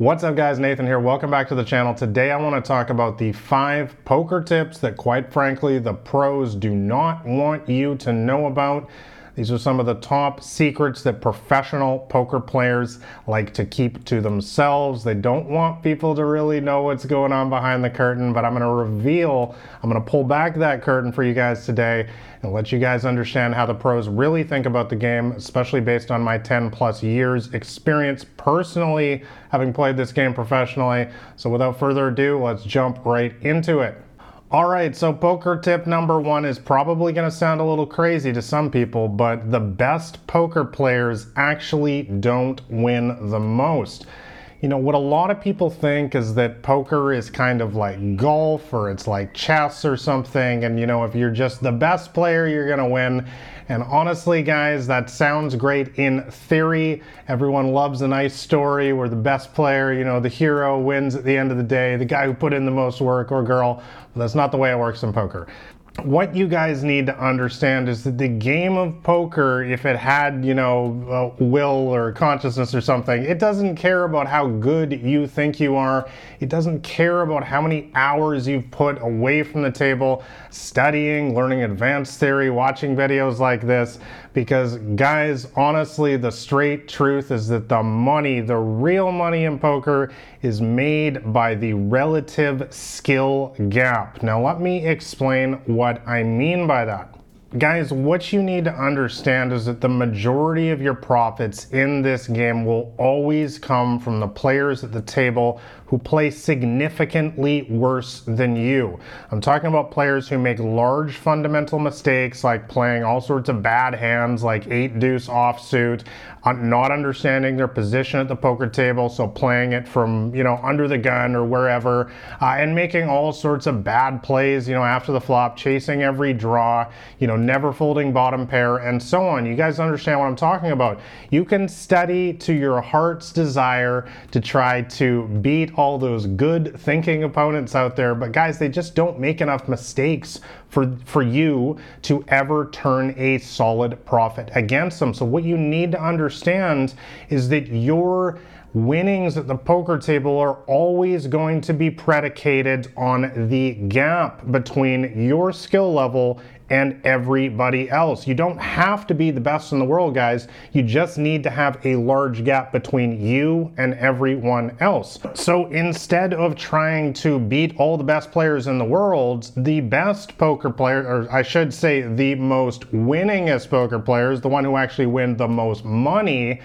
What's up guys, Nathan here. Welcome back to the channel. Today I want to talk about the five poker tips that quite frankly the pros do not want you to know about. These are some of the top secrets that professional poker players like to keep to themselves. They don't want people to really know what's going on behind the curtain, but I'm going to reveal, I'm going to pull back that curtain for you guys today and let you guys understand how the pros really think about the game, especially based on my 10 plus years experience personally having played this game professionally. So without further ado, let's jump right into it. All right, so poker tip number one is probably going to sound a little crazy to some people, but the best poker players actually don't win the most you know, what a lot of people think is that poker is kind of like golf or it's like chess or something. And, you know, if you're just the best player, you're going to win. And honestly, guys, that sounds great in theory. Everyone loves a nice story where the best player, you know, the hero wins at the end of the day, the guy who put in the most work or girl. But that's not the way it works in poker what you guys need to understand is that the game of poker, if it had, you know, will or consciousness or something, it doesn't care about how good you think you are. It doesn't care about how many hours you've put away from the table studying, learning advanced theory, watching videos like this. Because, guys, honestly, the straight truth is that the money, the real money in poker, is made by the relative skill gap. Now, let me explain what I mean by that. Guys, what you need to understand is that the majority of your profits in this game will always come from the players at the table who play significantly worse than you. I'm talking about players who make large fundamental mistakes like playing all sorts of bad hands like 8 deuce offsuit, uh, not understanding their position at the poker table, so playing it from, you know, under the gun or wherever, uh, and making all sorts of bad plays, you know, after the flop, chasing every draw, you know, never folding bottom pair, and so on. You guys understand what I'm talking about. You can study to your heart's desire to try to beat all those good thinking opponents out there, but guys, they just don't make enough mistakes for, for you to ever turn a solid profit against them. So what you need to understand is that your winnings at the poker table are always going to be predicated on the gap between your skill level and everybody else. You don't have to be the best in the world, guys. You just need to have a large gap between you and everyone else. So instead of trying to beat all the best players in the world, the best poker player, or I should say the most winningest poker players, the one who actually win the most money,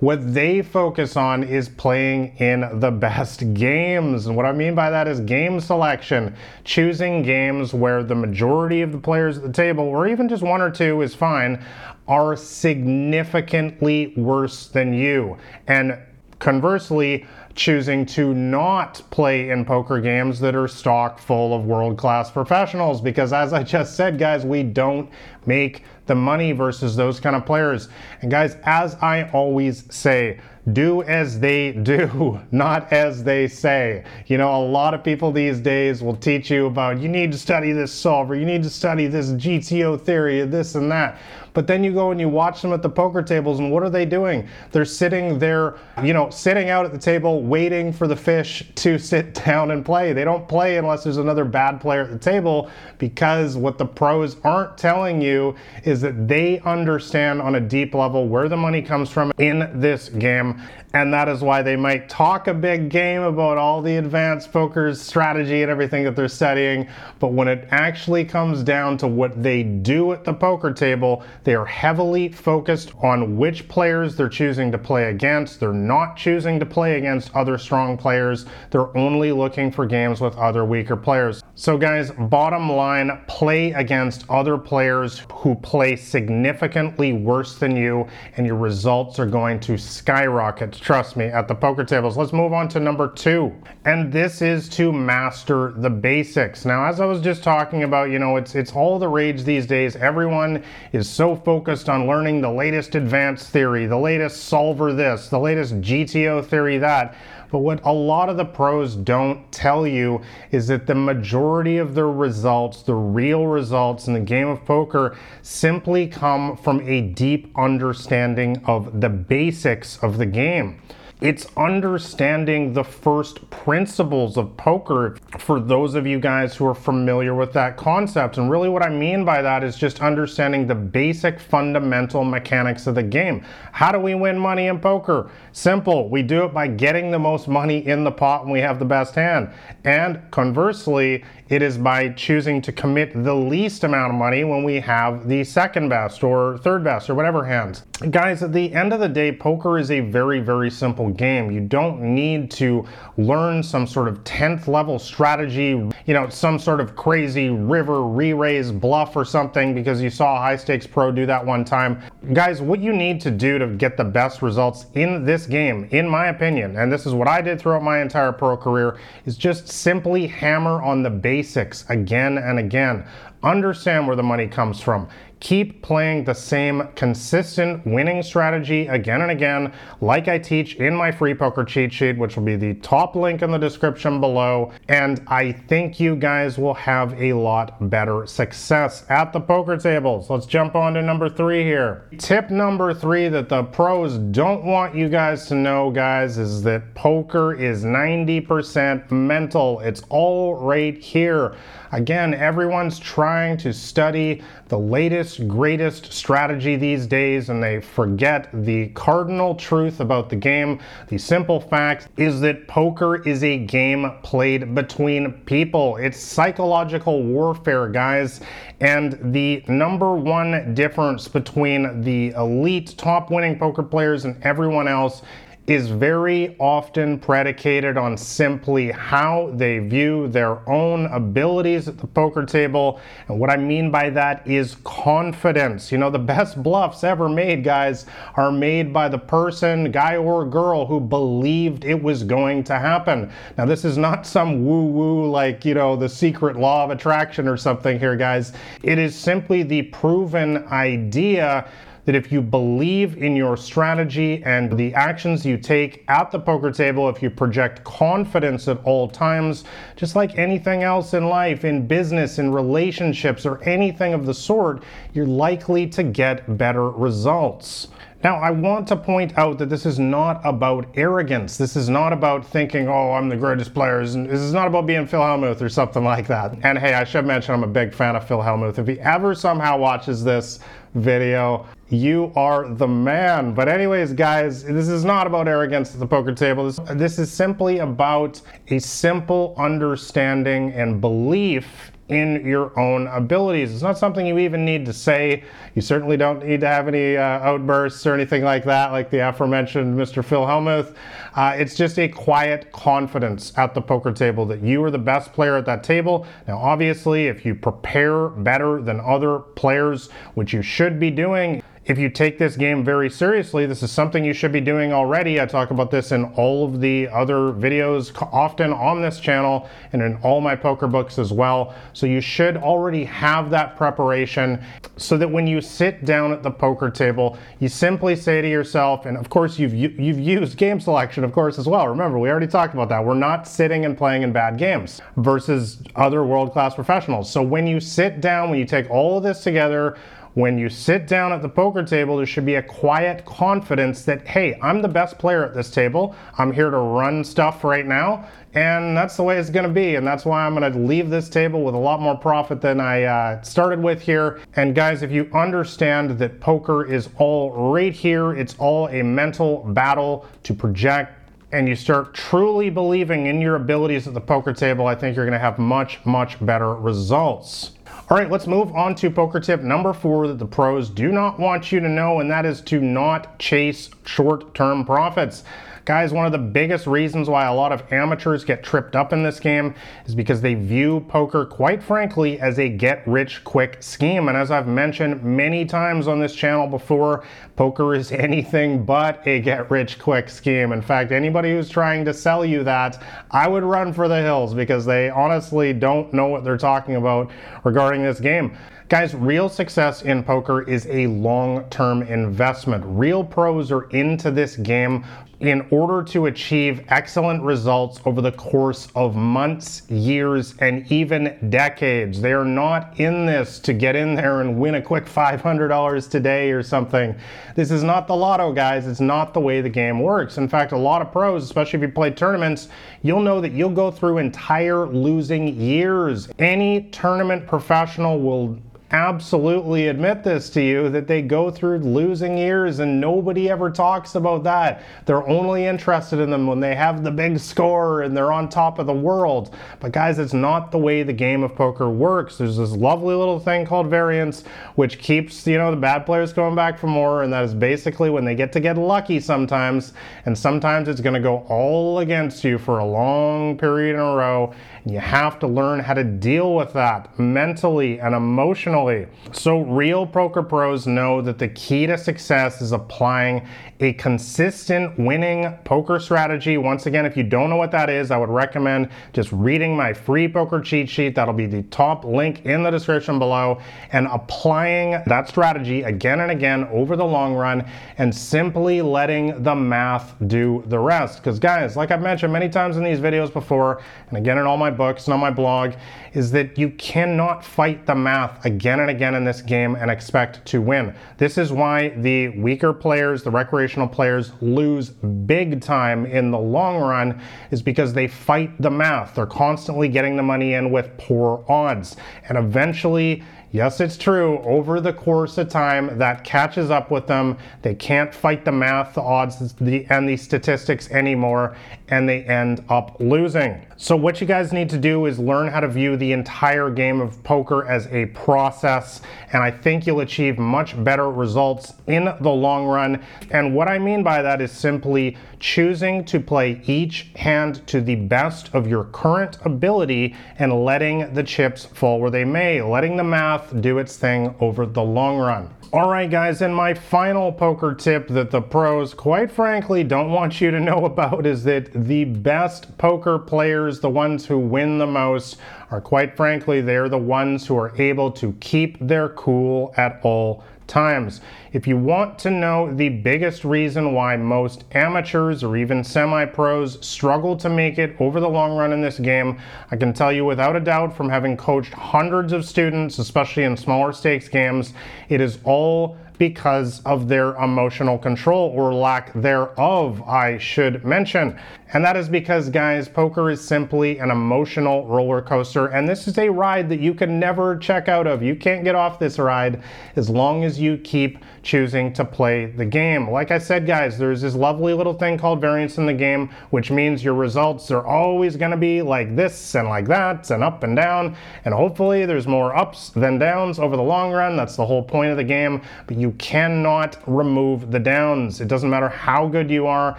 what they focus on is playing in the best games. And what I mean by that is game selection, choosing games where the majority of the players at the table, or even just one or two is fine, are significantly worse than you. And conversely, choosing to not play in poker games that are stock full of world class professionals. Because as I just said, guys, we don't make the money versus those kind of players. And guys, as I always say, do as they do, not as they say. You know, a lot of people these days will teach you about you need to study this solver, you need to study this GTO theory, this and that. But then you go and you watch them at the poker tables, and what are they doing? They're sitting there, you know, sitting out at the table waiting for the fish to sit down and play. They don't play unless there's another bad player at the table because what the pros aren't telling you is that they understand on a deep level where the money comes from in this game and that is why they might talk a big game about all the advanced poker strategy and everything that they're studying. But when it actually comes down to what they do at the poker table, they are heavily focused on which players they're choosing to play against. They're not choosing to play against other strong players. They're only looking for games with other weaker players. So, guys, bottom line play against other players who play significantly worse than you, and your results are going to skyrocket trust me, at the poker tables. Let's move on to number two. And this is to master the basics. Now, as I was just talking about, you know, it's it's all the rage these days. Everyone is so focused on learning the latest advanced theory, the latest solver this, the latest GTO theory that. But what a lot of the pros don't tell you is that the majority of their results, the real results in the game of poker, simply come from a deep understanding of the basics of the game. It's understanding the first principles of poker for those of you guys who are familiar with that concept. And really, what I mean by that is just understanding the basic fundamental mechanics of the game. How do we win money in poker? Simple. We do it by getting the most money in the pot when we have the best hand. And conversely, it is by choosing to commit the least amount of money when we have the second best or third best or whatever hands. Guys, at the end of the day, poker is a very, very simple game. You don't need to learn some sort of 10th level strategy, you know, some sort of crazy river re-raise bluff or something because you saw a high stakes pro do that one time. Guys, what you need to do to get the best results in this game, in my opinion, and this is what I did throughout my entire pro career, is just simply hammer on the basics again and again. Understand where the money comes from keep playing the same consistent winning strategy again and again, like I teach in my free poker cheat sheet, which will be the top link in the description below. And I think you guys will have a lot better success at the poker tables. Let's jump on to number three here. Tip number three that the pros don't want you guys to know, guys, is that poker is 90% mental. It's all right here. Again, everyone's trying to study the latest, greatest strategy these days, and they forget the cardinal truth about the game. The simple fact is that poker is a game played between people. It's psychological warfare, guys. And the number one difference between the elite top winning poker players and everyone else is very often predicated on simply how they view their own abilities at the poker table. And what I mean by that is confidence. You know, the best bluffs ever made, guys, are made by the person, guy or girl, who believed it was going to happen. Now, this is not some woo woo like, you know, the secret law of attraction or something here, guys. It is simply the proven idea that if you believe in your strategy and the actions you take at the poker table, if you project confidence at all times, just like anything else in life, in business, in relationships, or anything of the sort, you're likely to get better results. Now, I want to point out that this is not about arrogance. This is not about thinking, oh, I'm the greatest player. This is not about being Phil Hellmuth or something like that. And hey, I should mention I'm a big fan of Phil Hellmuth. If he ever somehow watches this video, you are the man. But, anyways, guys, this is not about arrogance at the poker table. This, this is simply about a simple understanding and belief in your own abilities. It's not something you even need to say. You certainly don't need to have any uh, outbursts or anything like that, like the aforementioned Mr. Phil Hellmuth. Uh, it's just a quiet confidence at the poker table that you are the best player at that table. Now, obviously, if you prepare better than other players, which you should be doing, if you take this game very seriously, this is something you should be doing already. I talk about this in all of the other videos, often on this channel and in all my poker books as well. So you should already have that preparation so that when you sit down at the poker table, you simply say to yourself, and of course you've you've used game selection, of course, as well. Remember, we already talked about that. We're not sitting and playing in bad games versus other world-class professionals. So when you sit down, when you take all of this together, when you sit down at the poker table, there should be a quiet confidence that, hey, I'm the best player at this table. I'm here to run stuff right now, and that's the way it's going to be. And that's why I'm going to leave this table with a lot more profit than I uh, started with here. And guys, if you understand that poker is all right here, it's all a mental battle to project and you start truly believing in your abilities at the poker table, I think you're going to have much, much better results. All right, let's move on to poker tip number four that the pros do not want you to know, and that is to not chase short term profits. Guys, one of the biggest reasons why a lot of amateurs get tripped up in this game is because they view poker, quite frankly, as a get rich quick scheme. And as I've mentioned many times on this channel before, poker is anything but a get rich quick scheme. In fact, anybody who's trying to sell you that, I would run for the hills because they honestly don't know what they're talking about regarding this game. Guys, real success in poker is a long term investment. Real pros are into this game in order to achieve excellent results over the course of months, years, and even decades. They are not in this to get in there and win a quick $500 today or something. This is not the lotto, guys. It's not the way the game works. In fact, a lot of pros, especially if you play tournaments, you'll know that you'll go through entire losing years. Any tournament professional will absolutely admit this to you that they go through losing years and nobody ever talks about that. They're only interested in them when they have the big score and they're on top of the world. But guys, it's not the way the game of poker works. There's this lovely little thing called variance which keeps, you know, the bad players going back for more and that is basically when they get to get lucky sometimes and sometimes it's going to go all against you for a long period in a row you have to learn how to deal with that mentally and emotionally so real poker pros know that the key to success is applying a consistent winning poker strategy. Once again, if you don't know what that is, I would recommend just reading my free poker cheat sheet. That'll be the top link in the description below and applying that strategy again and again over the long run and simply letting the math do the rest. Because guys, like I've mentioned many times in these videos before, and again in all my books and on my blog, is that you cannot fight the math again and again in this game and expect to win. This is why the weaker players, the recreational players, lose big time in the long run, is because they fight the math. They're constantly getting the money in with poor odds. And eventually, Yes, it's true. Over the course of time, that catches up with them. They can't fight the math, the odds, the, and the statistics anymore, and they end up losing. So, what you guys need to do is learn how to view the entire game of poker as a process, and I think you'll achieve much better results in the long run. And what I mean by that is simply choosing to play each hand to the best of your current ability and letting the chips fall where they may, letting the math do its thing over the long run. All right, guys, and my final poker tip that the pros, quite frankly, don't want you to know about is that the best poker players, the ones who win the most, are quite frankly, they're the ones who are able to keep their cool at all times. If you want to know the biggest reason why most amateurs or even semi-pros struggle to make it over the long run in this game, I can tell you without a doubt from having coached hundreds of students, especially in smaller stakes games, it is all because of their emotional control or lack thereof, I should mention. And that is because, guys, poker is simply an emotional roller coaster, and this is a ride that you can never check out of. You can't get off this ride as long as you keep choosing to play the game. Like I said, guys, there's this lovely little thing called variance in the game, which means your results are always going to be like this and like that and up and down. And hopefully, there's more ups than downs over the long run. That's the whole point of the game. But you cannot remove the downs. It doesn't matter how good you are,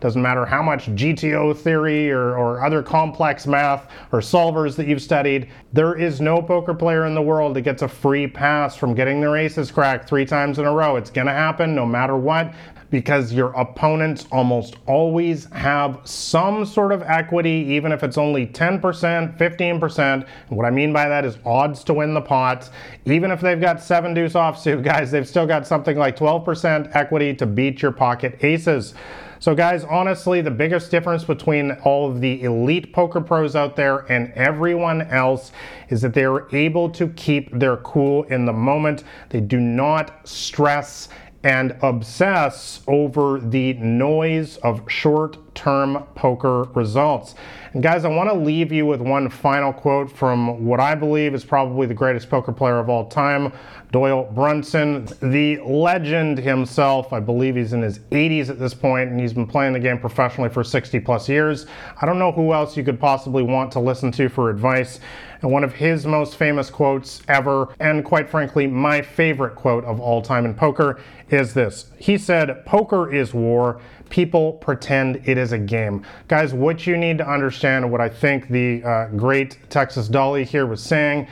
doesn't matter how much GTO theory or, or other complex math or solvers that you've studied. There is no poker player in the world that gets a free pass from getting their aces cracked three times in a row. It's going to happen no matter what because your opponents almost always have some sort of equity, even if it's only 10%, 15%. And what I mean by that is odds to win the pots. Even if they've got seven deuce offsuit, guys, they've still got something like 12% equity to beat your pocket aces. So, guys, honestly, the biggest difference between all of the elite poker pros out there and everyone else is that they are able to keep their cool in the moment. They do not stress and obsess over the noise of short term poker results. And guys, I want to leave you with one final quote from what I believe is probably the greatest poker player of all time, Doyle Brunson, the legend himself. I believe he's in his 80s at this point, and he's been playing the game professionally for 60 plus years. I don't know who else you could possibly want to listen to for advice. And one of his most famous quotes ever, and quite frankly, my favorite quote of all time in poker, is this. He said, Poker is war. People pretend it is a game. Guys, what you need to understand, what I think the uh, great Texas Dolly here was saying,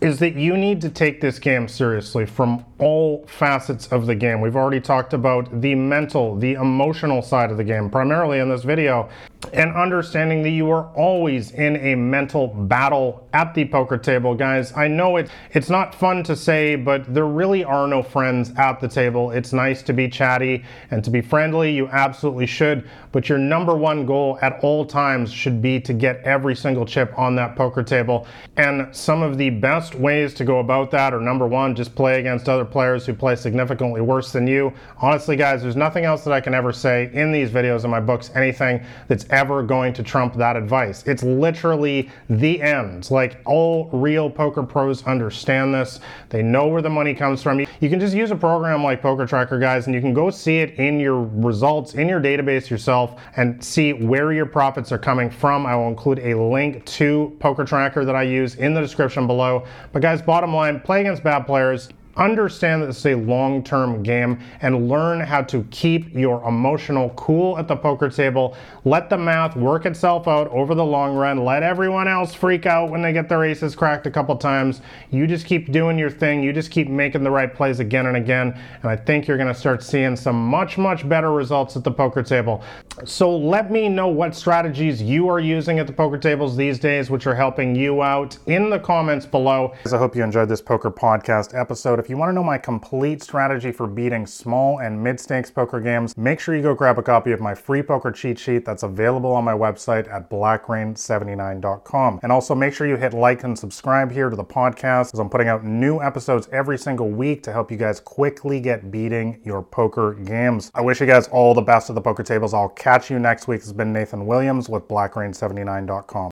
is that you need to take this game seriously from all facets of the game. We've already talked about the mental, the emotional side of the game, primarily in this video, and understanding that you are always in a mental battle at the poker table. Guys, I know it, it's not fun to say, but there really are no friends at the table. It's nice to be chatty and to be friendly. You absolutely should, but your number one goal at all times should be to get every single chip on that poker table. And some of the best ways to go about that are number one, just play against other players who play significantly worse than you. Honestly, guys, there's nothing else that I can ever say in these videos, in my books, anything that's ever going to trump that advice. It's literally the end. Like all real poker pros understand this. They know where the money comes from. You can just use a program like Poker Tracker, guys, and you can go see it in your results, in your database yourself, and see where your profits are coming from. I will include a link to Poker Tracker that I use in the description below. But guys, bottom line, play against bad players understand that this is a long term game and learn how to keep your emotional cool at the poker table. Let the math work itself out over the long run. Let everyone else freak out when they get their aces cracked a couple times. You just keep doing your thing. You just keep making the right plays again and again. And I think you're going to start seeing some much, much better results at the poker table. So let me know what strategies you are using at the poker tables these days, which are helping you out in the comments below. I hope you enjoyed this poker podcast episode. If you want to know my complete strategy for beating small and mid stakes poker games, make sure you go grab a copy of my free poker cheat sheet that's available on my website at blackrain79.com. And also make sure you hit like and subscribe here to the podcast as I'm putting out new episodes every single week to help you guys quickly get beating your poker games. I wish you guys all the best at the poker tables. I'll catch you next week. This has been Nathan Williams with blackrain79.com.